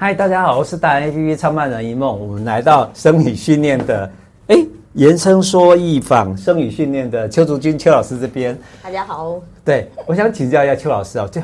嗨，大家好，我是大人 APP 创办人一梦。我们来到声语训练的，哎，延伸说艺坊声语训练的邱竹君邱老师这边。大家好。对，我想请教一下邱老师啊，就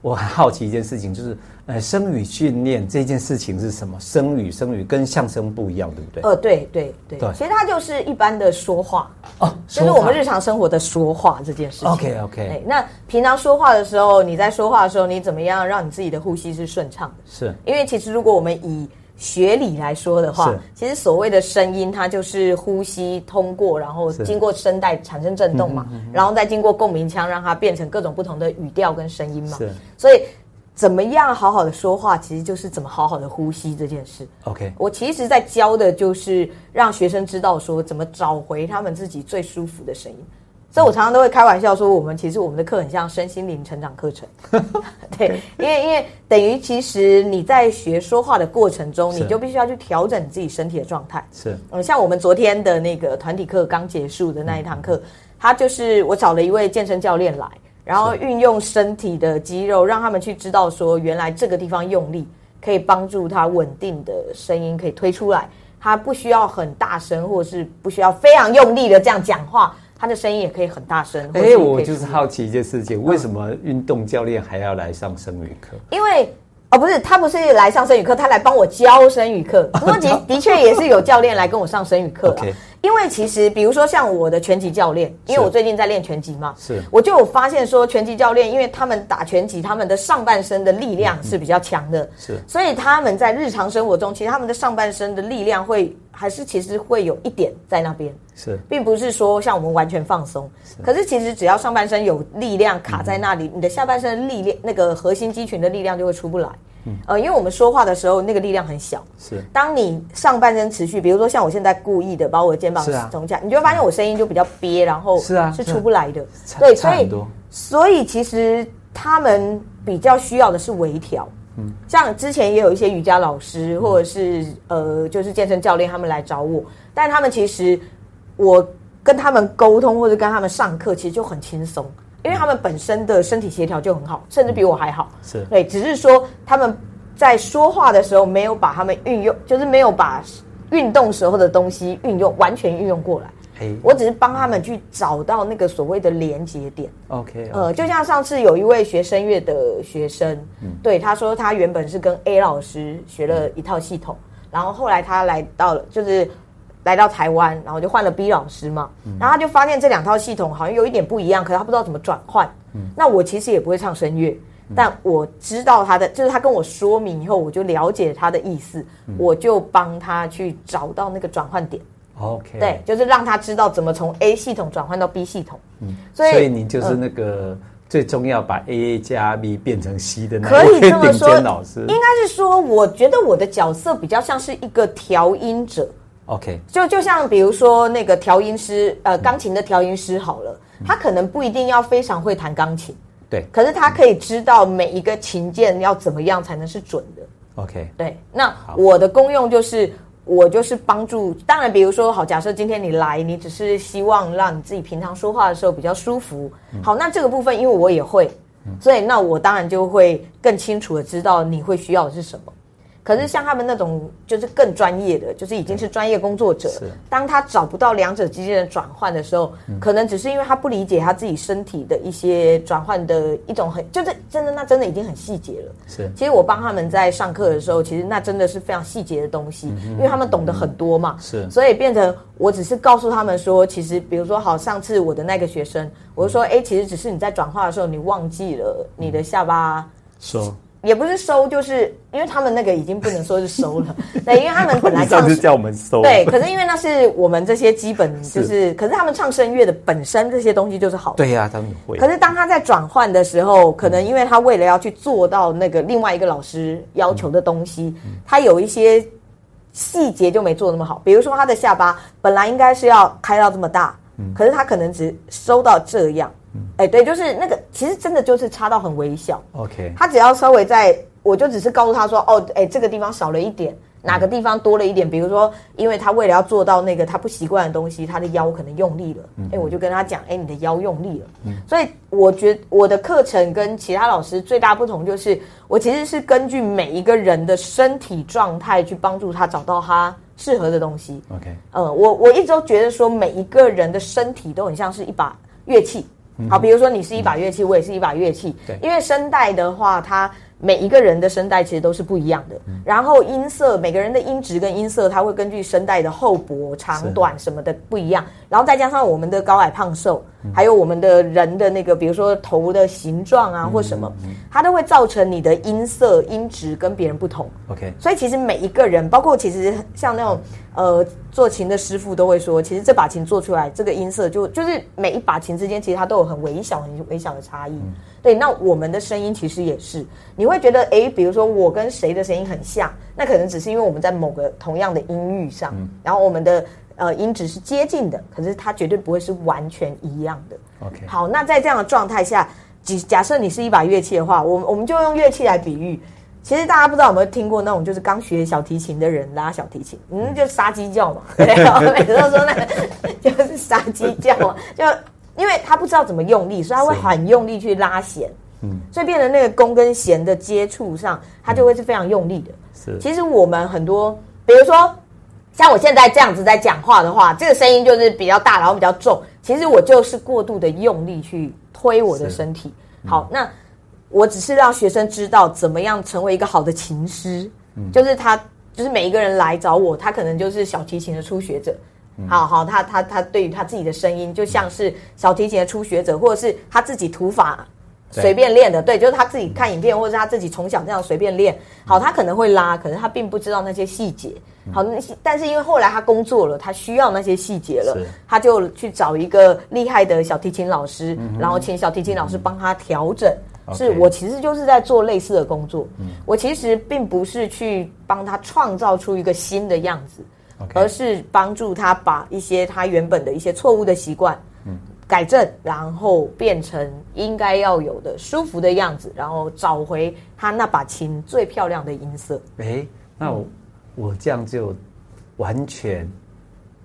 我很好奇一件事情，就是。呃，声语训练这件事情是什么？声语，声语跟相声不一样，对不对？呃，对对对，对，其实它就是一般的说话哦，就是我们日常生活的说话这件事情。OK OK。那平常说话的时候，你在说话的时候，你怎么样让你自己的呼吸是顺畅的？是，因为其实如果我们以学理来说的话，其实所谓的声音，它就是呼吸通过，然后经过声带产生震动嘛，然后再经过共鸣腔，让它变成各种不同的语调跟声音嘛。是，所以。怎么样好好的说话，其实就是怎么好好的呼吸这件事。OK，我其实在教的就是让学生知道说怎么找回他们自己最舒服的声音。所以我常常都会开玩笑说，我们其实我们的课很像身心灵成长课程。对，因为因为等于其实你在学说话的过程中，你就必须要去调整你自己身体的状态。是，嗯，像我们昨天的那个团体课刚结束的那一堂课，他就是我找了一位健身教练来。然后运用身体的肌肉，让他们去知道说，原来这个地方用力可以帮助他稳定的声音可以推出来。他不需要很大声，或者是不需要非常用力的这样讲话，他的声音也可以很大声。哎，我就是好奇一件事情，为什么运动教练还要来上声语课？因为哦，不是，他不是来上声语课，他来帮我教声语课。不过的的确也是有教练来跟我上声语课。因为其实，比如说像我的拳击教练，因为我最近在练拳击嘛，是，我就有发现说，拳击教练，因为他们打拳击，他们的上半身的力量是比较强的，是，所以他们在日常生活中，其实他们的上半身的力量会还是其实会有一点在那边，是，并不是说像我们完全放松，可是其实只要上半身有力量卡在那里，你的下半身的力量，那个核心肌群的力量就会出不来。嗯，呃，因为我们说话的时候，那个力量很小。是，当你上半身持续，比如说像我现在故意的把我的肩膀松下，你就会发现我声音就比较憋，然后是啊，是出不来的。对，所以所以其实他们比较需要的是微调。嗯，像之前也有一些瑜伽老师或者是呃，就是健身教练他们来找我，但他们其实我跟他们沟通或者跟他们上课，其实就很轻松。因为他们本身的身体协调就很好，甚至比我还好。是对，只是说他们在说话的时候没有把他们运用，就是没有把运动时候的东西运用完全运用过来。嘿，我只是帮他们去找到那个所谓的连接点。OK，呃，就像上次有一位学声乐的学生，嗯，对，他说他原本是跟 A 老师学了一套系统，然后后来他来到了，就是。来到台湾，然后就换了 B 老师嘛，然后他就发现这两套系统好像有一点不一样，可是他不知道怎么转换。那我其实也不会唱声乐，但我知道他的，就是他跟我说明以后，我就了解他的意思，我就帮他去找到那个转换点。OK，对，就是让他知道怎么从 A 系统转换到 B 系统。嗯，所以，所以你就是那个最重要把 A 加 B 变成 C 的那个可以这么说老师，应该是说，我觉得我的角色比较像是一个调音者。OK，就就像比如说那个调音师，呃，钢琴的调音师好了，他可能不一定要非常会弹钢琴，对，可是他可以知道每一个琴键要怎么样才能是准的。OK，对，那我的功用就是我就是帮助，当然比如说好，假设今天你来，你只是希望让你自己平常说话的时候比较舒服，好，那这个部分因为我也会，所以那我当然就会更清楚的知道你会需要的是什么。可是像他们那种就是更专业的，就是已经是专业工作者。是。当他找不到两者之间的转换的时候，可能只是因为他不理解他自己身体的一些转换的一种很，就是真的那真的已经很细节了。是。其实我帮他们在上课的时候，其实那真的是非常细节的东西，因为他们懂得很多嘛。是。所以变成我只是告诉他们说，其实比如说好，上次我的那个学生，我就说，哎，其实只是你在转化的时候，你忘记了你的下巴。说。也不是收，就是因为他们那个已经不能说是收了，对，因为他们本来唱是叫我们收，对，可是因为那是我们这些基本就是，是可是他们唱声乐的本身这些东西就是好的，对呀、啊，他们会。可是当他在转换的时候，可能因为他为了要去做到那个另外一个老师要求的东西，嗯、他有一些细节就没做那么好，比如说他的下巴本来应该是要开到这么大，嗯、可是他可能只收到这样。哎，对，就是那个，其实真的就是差到很微小。OK，他只要稍微在，我就只是告诉他说，哦，哎，这个地方少了一点，哪个地方多了一点，比如说，因为他为了要做到那个他不习惯的东西，他的腰可能用力了，哎，我就跟他讲，哎，你的腰用力了。嗯所以我觉得我的课程跟其他老师最大不同就是，我其实是根据每一个人的身体状态去帮助他找到他适合的东西。OK，呃，我我一直都觉得说，每一个人的身体都很像是一把乐器。好，比如说你是一把乐器，我也是一把乐器。对，因为声带的话，它。每一个人的声带其实都是不一样的，然后音色，每个人的音质跟音色，它会根据声带的厚薄、长短什么的不一样，然后再加上我们的高矮胖瘦，还有我们的人的那个，比如说头的形状啊或什么，它都会造成你的音色、音质跟别人不同。OK，所以其实每一个人，包括其实像那种呃做琴的师傅都会说，其实这把琴做出来这个音色就就是每一把琴之间其实它都有很微小、很微小的差异。对，那我们的声音其实也是，你会觉得，诶，比如说我跟谁的声音很像，那可能只是因为我们在某个同样的音域上，嗯、然后我们的呃音质是接近的，可是它绝对不会是完全一样的。OK，好，那在这样的状态下，假假设你是一把乐器的话，我我们就用乐器来比喻。其实大家不知道有没有听过那种，就是刚学小提琴的人拉小提琴，嗯，就杀鸡叫嘛，对，我每次都说那个就是杀鸡叫嘛，就。因为他不知道怎么用力，所以他会很用力去拉弦，嗯，所以变成那个弓跟弦的接触上，他就会是非常用力的。是，其实我们很多，比如说像我现在这样子在讲话的话，这个声音就是比较大，然后比较重。其实我就是过度的用力去推我的身体。好，那我只是让学生知道怎么样成为一个好的琴师，嗯就是他，就是每一个人来找我，他可能就是小提琴的初学者。好好，他他他对于他自己的声音，就像是小提琴的初学者，或者是他自己土法随便练的，对，就是他自己看影片，或者是他自己从小这样随便练。好，他可能会拉，可是他并不知道那些细节。好，那些但是因为后来他工作了，他需要那些细节了，他就去找一个厉害的小提琴老师，然后请小提琴老师帮他调整。是我其实就是在做类似的工作，我其实并不是去帮他创造出一个新的样子。而是帮助他把一些他原本的一些错误的习惯，嗯，改正，然后变成应该要有的舒服的样子，然后找回他那把琴最漂亮的音色。诶，那我我这样就完全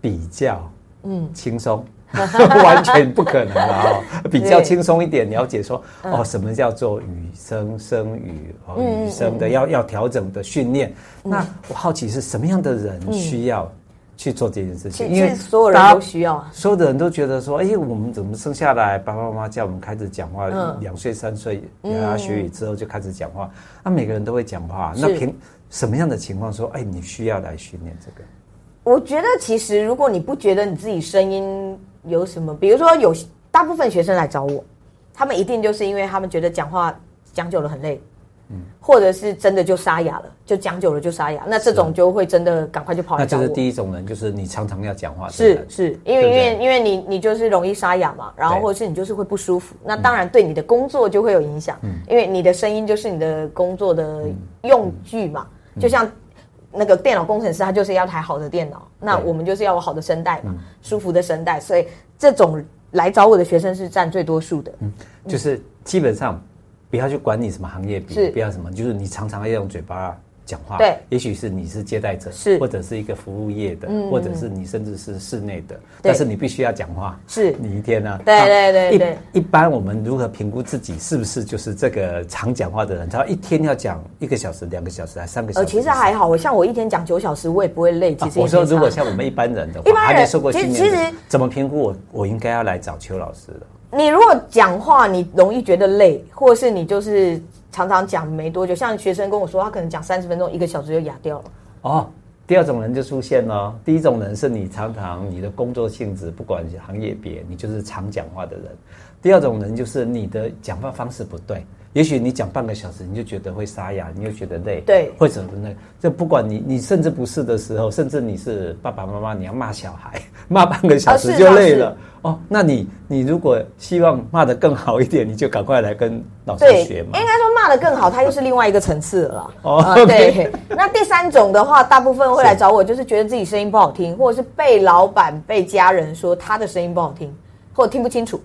比较嗯。轻松。完全不可能了哦，比较轻松一点了解说哦，什么叫做语声声语哦，语声的要要调整的训练。那我好奇是什么样的人需要去做这件事情？因为所有人都需要，所有的人都觉得说，哎，我们怎么生下来，爸爸妈妈叫我们开始讲话，两岁三岁学语之后就开始讲话。那每个人都会讲话，那凭什么样的情况说，哎，你需要来训练这个？我觉得其实如果你不觉得你自己声音。有什么？比如说，有大部分学生来找我，他们一定就是因为他们觉得讲话讲久了很累，嗯，或者是真的就沙哑了，就讲久了就沙哑。那这种就会真的赶快就跑来找我。那这是第一种人，就是你常常要讲话，是是，因为因为因为你你就是容易沙哑嘛，然后或者是你就是会不舒服，那当然对你的工作就会有影响，嗯，因为你的声音就是你的工作的用具嘛，就像。那个电脑工程师，他就是要台好的电脑，那我们就是要有好的声带嘛，舒服的声带，所以这种来找我的学生是占最多数的。嗯，就是基本上不要去管你什么行业，比不要什么，就是你常常要用嘴巴。讲话对，也许是你是接待者，是或者是一个服务业的，或者是你甚至是室内的，但是你必须要讲话，是你一天呢？对对对对。一般我们如何评估自己是不是就是这个常讲话的人？他一天要讲一个小时、两个小时还三个小时？呃，其实还好，我像我一天讲九小时，我也不会累。其实我说，如果像我们一般人的话，还没受过训练，其实怎么评估我？我应该要来找邱老师的。你如果讲话，你容易觉得累，或者是你就是。常常讲没多久，像学生跟我说，他可能讲三十分钟，一个小时就哑掉了。哦，第二种人就出现了。第一种人是你常常你的工作性质，不管行业别，你就是常讲话的人。第二种人就是你的讲话方式不对。也许你讲半个小时，你就觉得会沙哑，你就觉得累，对，会怎么累？就不管你，你甚至不是的时候，甚至你是爸爸妈妈，你要骂小孩，骂半个小时就累了。哦，那你你如果希望骂得更好一点，你就赶快来跟老师学嘛。应该说骂得更好，它又是另外一个层次了。哦，对。那第三种的话，大部分会来找我，就是觉得自己声音不好听，或者是被老板、被家人说他的声音不好听，或者听不清楚。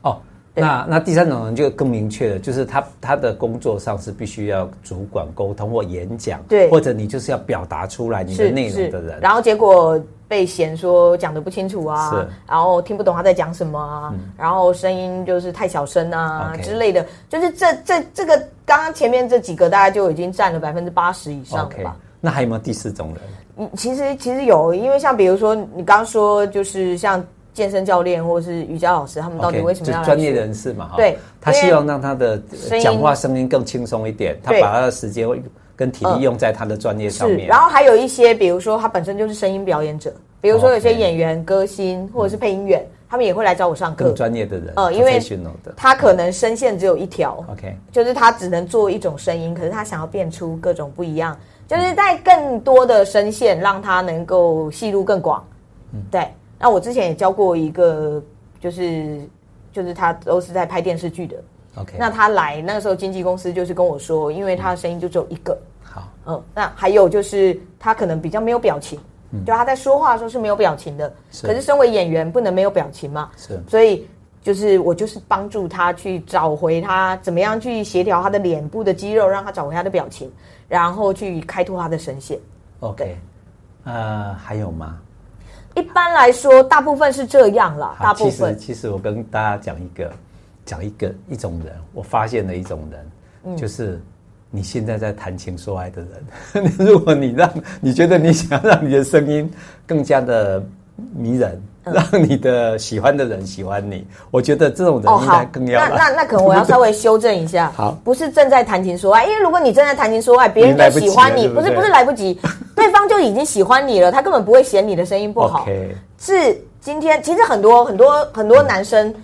哦。那那第三种人就更明确了，就是他他的工作上是必须要主管沟通或演讲，对，或者你就是要表达出来你的内容的人，然后结果被嫌说讲的不清楚啊，是，然后听不懂他在讲什么啊，嗯、然后声音就是太小声啊之类的，就是这这这个刚刚前面这几个大概就已经占了百分之八十以上了吧？Okay, 那还有没有第四种人？嗯，其实其实有，因为像比如说你刚刚说就是像。健身教练或者是瑜伽老师，他们到底为什么？专业人士嘛，哈。对，他希望让他的讲话声音更轻松一点，他把他的时间跟体力用在他的专业上面。然后还有一些，比如说他本身就是声音表演者，比如说有些演员、歌星或者是配音员，他们也会来找我上课。更专业的人，呃，因为他可能声线只有一条，OK，就是他只能做一种声音，可是他想要变出各种不一样，就是在更多的声线，让他能够戏路更广。嗯，对。那我之前也教过一个，就是就是他都是在拍电视剧的。OK，那他来那个时候，经纪公司就是跟我说，因为他的声音就只有一个。好，嗯，那还有就是他可能比较没有表情，嗯、就他在说话的时候是没有表情的。是。可是身为演员，不能没有表情嘛？是。所以就是我就是帮助他去找回他怎么样去协调他的脸部的肌肉，让他找回他的表情，然后去开拓他的声线。OK，呃，还有吗？一般来说，大部分是这样啦。大部分其实，其实我跟大家讲一个，讲一个一种人，我发现了一种人，嗯、就是你现在在谈情说爱的人。如果你让你觉得你想让你的声音更加的迷人。让你的喜欢的人喜欢你，我觉得这种人应该更要。那那那可能我要稍微修正一下。好，不是正在谈情说爱，因为如果你正在谈情说爱，别人就喜欢你，不是不是来不及，对方就已经喜欢你了，他根本不会嫌你的声音不好。是今天其实很多很多很多男生，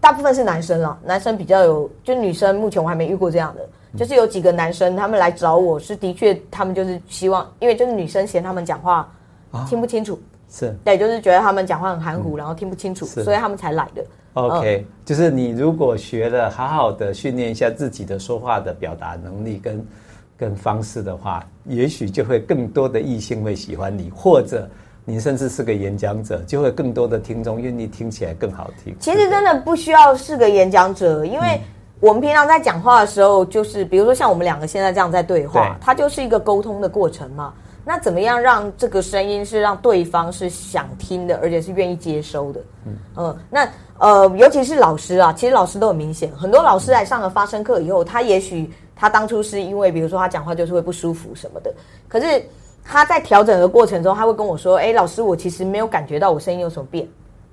大部分是男生了，男生比较有，就女生目前我还没遇过这样的，就是有几个男生他们来找我是的确，他们就是希望，因为就是女生嫌他们讲话听不清楚。是对，就是觉得他们讲话很含糊，嗯、然后听不清楚，所以他们才来的。OK，、嗯、就是你如果学了，好好的训练一下自己的说话的表达能力跟跟方式的话，也许就会更多的异性会喜欢你，或者你甚至是个演讲者，就会更多的听众愿意听起来更好听。其实真的不需要是个演讲者，因为我们平常在讲话的时候，就是比如说像我们两个现在这样在对话，对它就是一个沟通的过程嘛。那怎么样让这个声音是让对方是想听的，而且是愿意接收的？嗯，呃，那呃，尤其是老师啊，其实老师都很明显，很多老师来上了发声课以后，他也许他当初是因为，比如说他讲话就是会不舒服什么的，可是他在调整的过程中，他会跟我说：“哎，老师，我其实没有感觉到我声音有什么变。”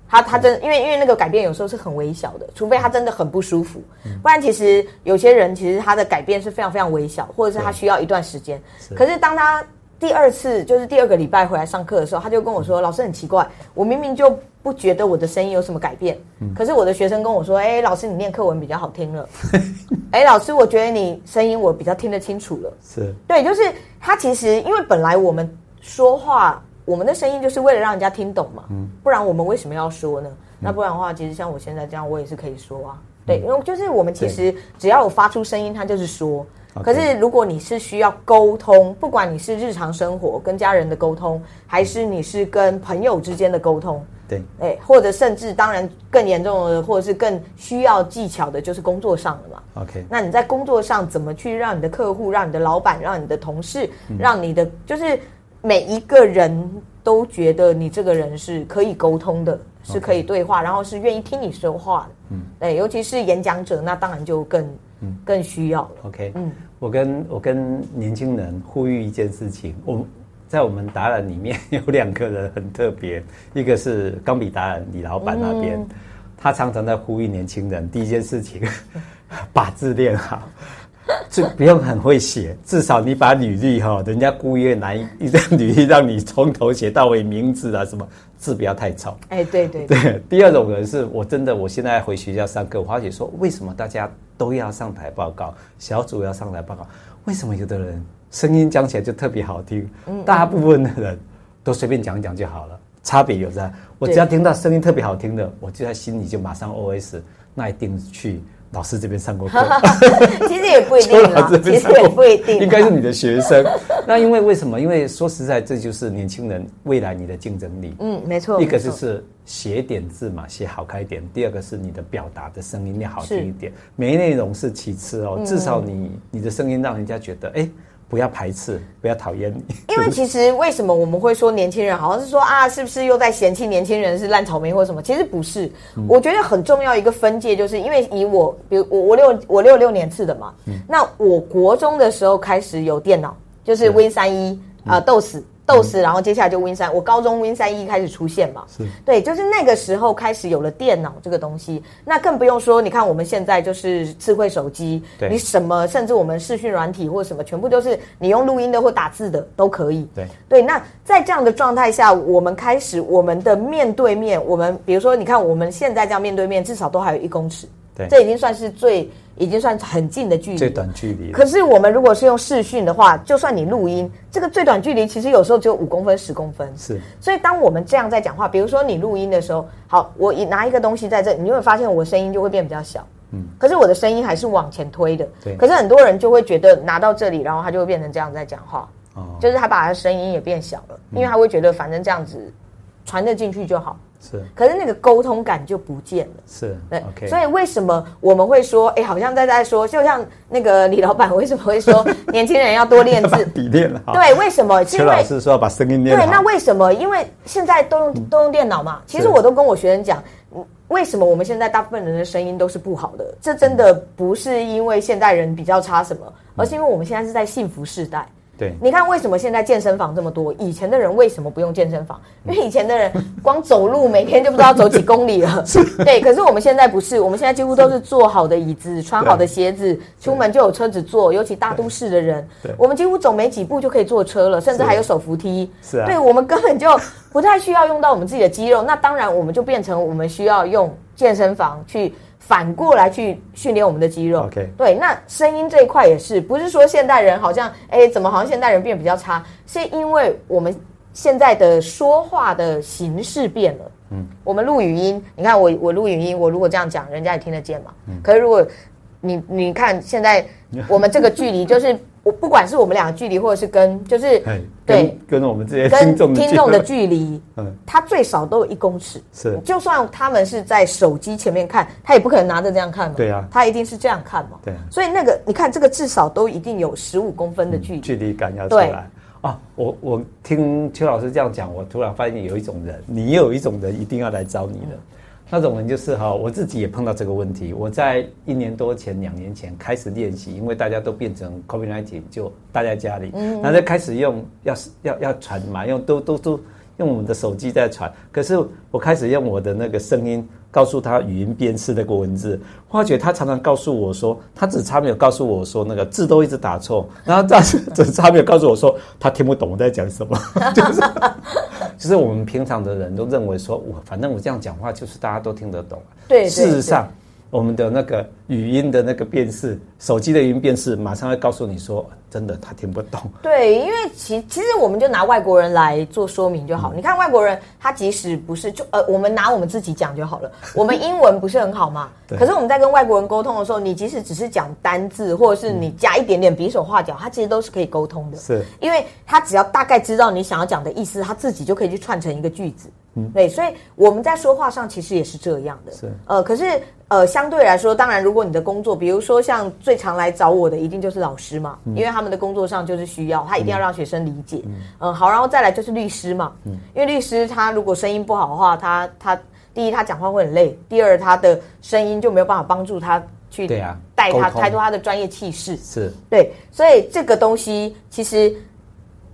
他他真因为因为那个改变有时候是很微小的，除非他真的很不舒服，不然其实有些人其实他的改变是非常非常微小，或者是他需要一段时间。可是当他第二次就是第二个礼拜回来上课的时候，他就跟我说：“老师很奇怪，我明明就不觉得我的声音有什么改变，嗯、可是我的学生跟我说：‘哎，老师你念课文比较好听了。’哎，老师我觉得你声音我比较听得清楚了。是对，就是他其实因为本来我们说话，我们的声音就是为了让人家听懂嘛，嗯、不然我们为什么要说呢？那不然的话，其实像我现在这样，我也是可以说啊。对，因为就是我们其实只要有发出声音，他就是说。”可是，如果你是需要沟通，不管你是日常生活跟家人的沟通，还是你是跟朋友之间的沟通，对，哎，或者甚至当然更严重的，或者是更需要技巧的，就是工作上了嘛。OK，那你在工作上怎么去让你的客户、让你的老板、让你的同事、嗯、让你的就是每一个人都觉得你这个人是可以沟通的，是可以对话然后是愿意听你说话的。嗯，哎，尤其是演讲者，那当然就更。嗯，更需要了。OK，嗯，我跟我跟年轻人呼吁一件事情，我在我们达人里面 有两个人很特别，一个是钢笔达人李老板那边，嗯、他常常在呼吁年轻人，第一件事情，把字练好，就不用很会写，至少你把履历哈，人家故意拿一张履历让你从头写到尾，名字啊什么字不要太丑。哎，对对对，对。第二种人是我真的，我现在回学校上课，我发觉说为什么大家。都要上台报告，小组要上台报告。为什么有的人声音讲起来就特别好听？嗯，大部分的人都随便讲讲就好了。差别有在，我只要听到声音特别好听的，我就在心里就马上 OS，那一定去老师这边上过课，其实也不一定啦，其实也不一定，应该是你的学生。那因为为什么？因为说实在，这就是年轻人未来你的竞争力。嗯，没错。一个就是写点字嘛，写好看一点；第二个是你的表达的声音要好听一点。没内容是其次哦，至少你你的声音让人家觉得哎。不要排斥，不要讨厌你。因为其实为什么我们会说年轻人好像是说啊，是不是又在嫌弃年轻人是烂草莓或者什么？其实不是。嗯、我觉得很重要一个分界，就是因为以我，比如我我六我六六年次的嘛，嗯、那我国中的时候开始有电脑，就是 Win 三一啊，DOS。DOS，然后接下来就 Win 三，我高中 Win 三一开始出现嘛，是对，就是那个时候开始有了电脑这个东西，那更不用说，你看我们现在就是智慧手机，对你什么，甚至我们视讯软体或什么，全部都是你用录音的或打字的都可以。对对，那在这样的状态下，我们开始我们的面对面，我们比如说，你看我们现在这样面对面，至少都还有一公尺，对，这已经算是最。已经算很近的距离，最短距离。可是我们如果是用视讯的话，就算你录音，这个最短距离其实有时候只有五公分、十公分。是。所以当我们这样在讲话，比如说你录音的时候，好，我一拿一个东西在这，你就会发现我的声音就会变比较小。嗯。可是我的声音还是往前推的。对。可是很多人就会觉得拿到这里，然后他就会变成这样在讲话。哦。就是他把他的声音也变小了，因为他会觉得反正这样子传得进去就好。是，可是那个沟通感就不见了。是，对，OK。所以为什么我们会说，哎，好像在在说，就像那个李老板为什么会说 年轻人要多练字？笔练了。对，为什么？邱老师说要把声音练好。对，那为什么？因为现在都用都用电脑嘛。其实我都跟我学生讲，为什么我们现在大部分人的声音都是不好的？这真的不是因为现代人比较差什么，而是因为我们现在是在幸福时代。对，你看为什么现在健身房这么多？以前的人为什么不用健身房？因为以前的人 光走路每天就不知道走几公里了。对，可是我们现在不是，我们现在几乎都是坐好的椅子，穿好的鞋子，出门就有车子坐。尤其大都市的人，我们几乎走没几步就可以坐车了，甚至还有手扶梯。是啊，对，我们根本就不太需要用到我们自己的肌肉。那当然，我们就变成我们需要用健身房去。反过来去训练我们的肌肉。OK，对，那声音这一块也是，不是说现代人好像，哎，怎么好像现代人变比较差？是因为我们现在的说话的形式变了。嗯，我们录语音，你看我我录语音，我如果这样讲，人家也听得见嘛。嗯，可是如果你你看现在我们这个距离就是。我不管是我们俩的距离，或者是跟就是对跟我们这些听众听众的距离，嗯，他最少都有一公尺。是，就算他们是在手机前面看，他也不可能拿着这样看嘛。对啊，他一定是这样看嘛。对，所以那个你看，这个至少都一定有十五公分的距离，距离感要出来啊！我我听邱老师这样讲，我突然发现有一种人，你也有一种人一定要来找你的。那种人就是哈，我自己也碰到这个问题。我在一年多前、两年前开始练习，因为大家都变成 COVID-19，就待在家里，然后就开始用要要要传嘛，用都都都用我们的手机在传。可是我开始用我的那个声音。告诉他语音辨识那个文字，发觉他常常告诉我说，他只差没有告诉我说那个字都一直打错，然后但是只差没有告诉我说他听不懂我在讲什么，就是就是我们平常的人都认为说我反正我这样讲话就是大家都听得懂，对，事实上。我们的那个语音的那个辨识，手机的语音辨识，马上会告诉你说，真的他听不懂。对，因为其其实我们就拿外国人来做说明就好。嗯、你看外国人，他即使不是就呃，我们拿我们自己讲就好了。我们英文不是很好嘛？对可是我们在跟外国人沟通的时候，你即使只是讲单字，或者是你加一点点比手画脚，他其实都是可以沟通的。是，因为他只要大概知道你想要讲的意思，他自己就可以去串成一个句子。嗯，对，所以我们在说话上其实也是这样的。是，呃，可是呃，相对来说，当然，如果你的工作，比如说像最常来找我的，一定就是老师嘛，嗯、因为他们的工作上就是需要，他一定要让学生理解。嗯，呃、好，然后再来就是律师嘛，嗯，因为律师他如果声音不好的话，他他第一他讲话会很累，第二他的声音就没有办法帮助他去对啊带他开拓他的专业气势。是，对，所以这个东西其实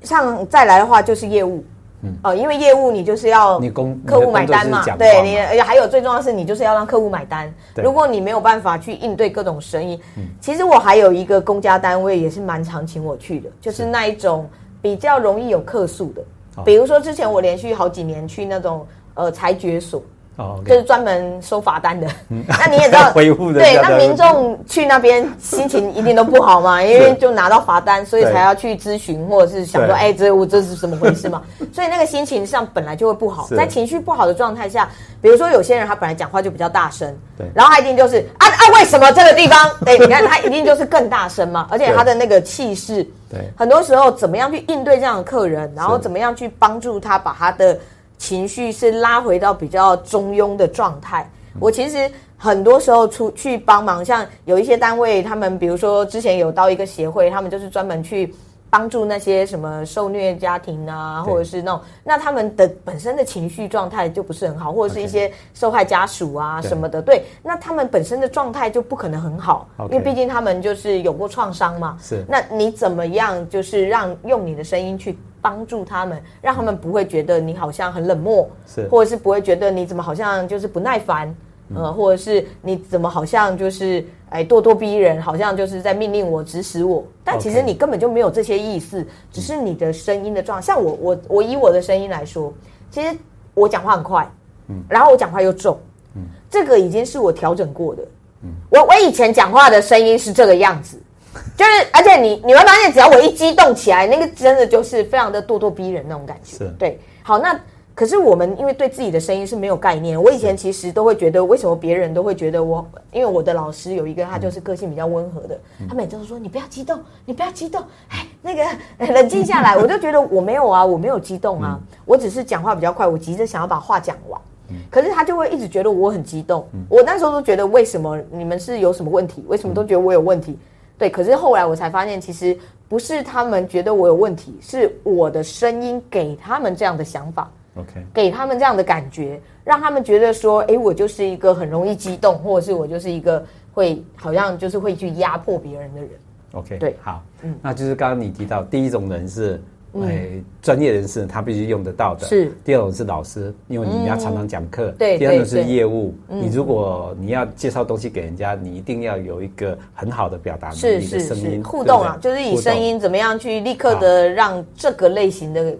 像再来的话就是业务。嗯，哦，因为业务你就是要客户买单嘛，对你，还有最重要的是你就是要让客户买单。如果你没有办法去应对各种生意，嗯，其实我还有一个公家单位也是蛮常请我去的，就是那一种比较容易有客诉的，比如说之前我连续好几年去那种呃裁决所。哦，okay、就是专门收罚单的。嗯、那你也知道，对，那民众去那边心情一定都不好嘛，因为就拿到罚单，所以才要去咨询，或者是想说，哎，这我这是怎么回事嘛？所以那个心情上本来就会不好，在情绪不好的状态下，比如说有些人他本来讲话就比较大声，对，然后他一定就是啊啊，为什么这个地方？对，你看他一定就是更大声嘛，而且他的那个气势，对，很多时候怎么样去应对这样的客人，然后怎么样去帮助他把他的。情绪是拉回到比较中庸的状态。我其实很多时候出去帮忙，像有一些单位，他们比如说之前有到一个协会，他们就是专门去帮助那些什么受虐家庭啊，或者是那种，那他们的本身的情绪状态就不是很好，或者是一些受害家属啊什么的，对，那他们本身的状态就不可能很好，因为毕竟他们就是有过创伤嘛。是，那你怎么样就是让用你的声音去。帮助他们，让他们不会觉得你好像很冷漠，是，或者是不会觉得你怎么好像就是不耐烦，嗯、呃，或者是你怎么好像就是哎咄咄逼人，好像就是在命令我、指使我。但其实你根本就没有这些意思，只是你的声音的状态。像我，我，我以我的声音来说，其实我讲话很快，嗯，然后我讲话又重，嗯，这个已经是我调整过的，嗯，我我以前讲话的声音是这个样子。就是，而且你你会发现，只要我一激动起来，那个真的就是非常的咄咄逼人那种感觉。是，对。好，那可是我们因为对自己的声音是没有概念。我以前其实都会觉得，为什么别人都会觉得我？因为我的老师有一个，他就是个性比较温和的，嗯、他每次都说：“你不要激动，你不要激动，哎，那个 冷静下来。”我就觉得我没有啊，我没有激动啊，嗯、我只是讲话比较快，我急着想要把话讲完。嗯、可是他就会一直觉得我很激动。嗯、我那时候都觉得，为什么你们是有什么问题？为什么都觉得我有问题？对，可是后来我才发现，其实不是他们觉得我有问题，是我的声音给他们这样的想法，OK，给他们这样的感觉，让他们觉得说，哎，我就是一个很容易激动，或者是我就是一个会好像就是会去压迫别人的人，OK，对，好，嗯，那就是刚刚你提到第一种人是。哎，专业人士他必须用得到的。是。第二种是老师，因为你要常常讲课。对。第二种是业务，你如果你要介绍东西给人家，你一定要有一个很好的表达能力的声音互动啊，就是以声音怎么样去立刻的让这个类型的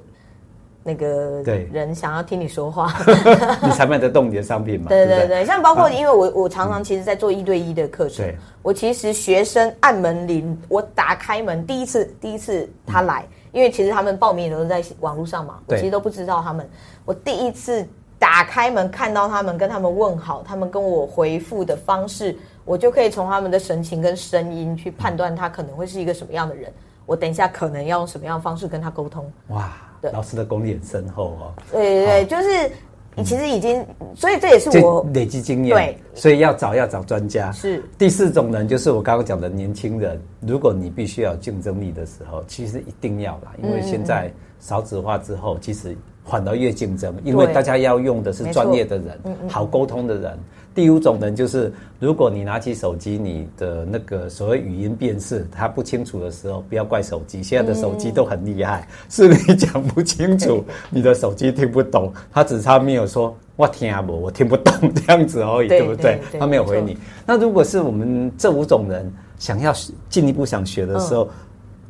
那个对人想要听你说话，你才卖得动你的商品嘛。对对对，像包括因为我我常常其实在做一对一的课程，我其实学生按门铃，我打开门第一次第一次他来。因为其实他们报名都是在网络上嘛，我其实都不知道他们。我第一次打开门看到他们，跟他们问好，他们跟我回复的方式，我就可以从他们的神情跟声音去判断他可能会是一个什么样的人。我等一下可能要用什么样的方式跟他沟通。哇，对，老师的功力很深厚哦。对对对，就是。你其实已经，所以这也是我累积经验。对，所以要找要找专家。是第四种人，就是我刚刚讲的年轻人。如果你必须要有竞争力的时候，其实一定要啦，因为现在少子化之后，其实反而越竞争，因为大家要用的是专业的人，好沟通的人。第五种人就是，如果你拿起手机，你的那个所谓语音辨识它不清楚的时候，不要怪手机。现在的手机都很厉害，是你讲不清楚，你的手机听不懂，它只差没有说“我听不”，我听不懂这样子而已，对不对？他没有回你。那如果是我们这五种人想要进一步想学的时候，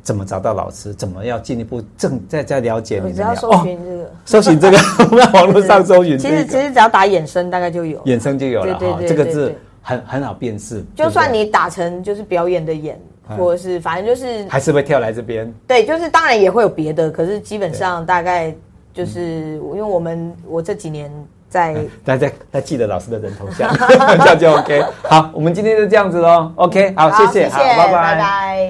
怎么找到老师？怎么要进一步正再再了解你？只要搜寻这个，搜寻这个，在网络上搜寻。其实其实只要打衍生，大概就有。衍生就有了哈，这个字很很好辨识。就算你打成就是表演的演，或者是反正就是还是会跳来这边。对，就是当然也会有别的，可是基本上大概就是因为我们我这几年在大家在记得老师的人头像，这样就 OK。好，我们今天就这样子喽。OK，好，谢谢，好，拜拜。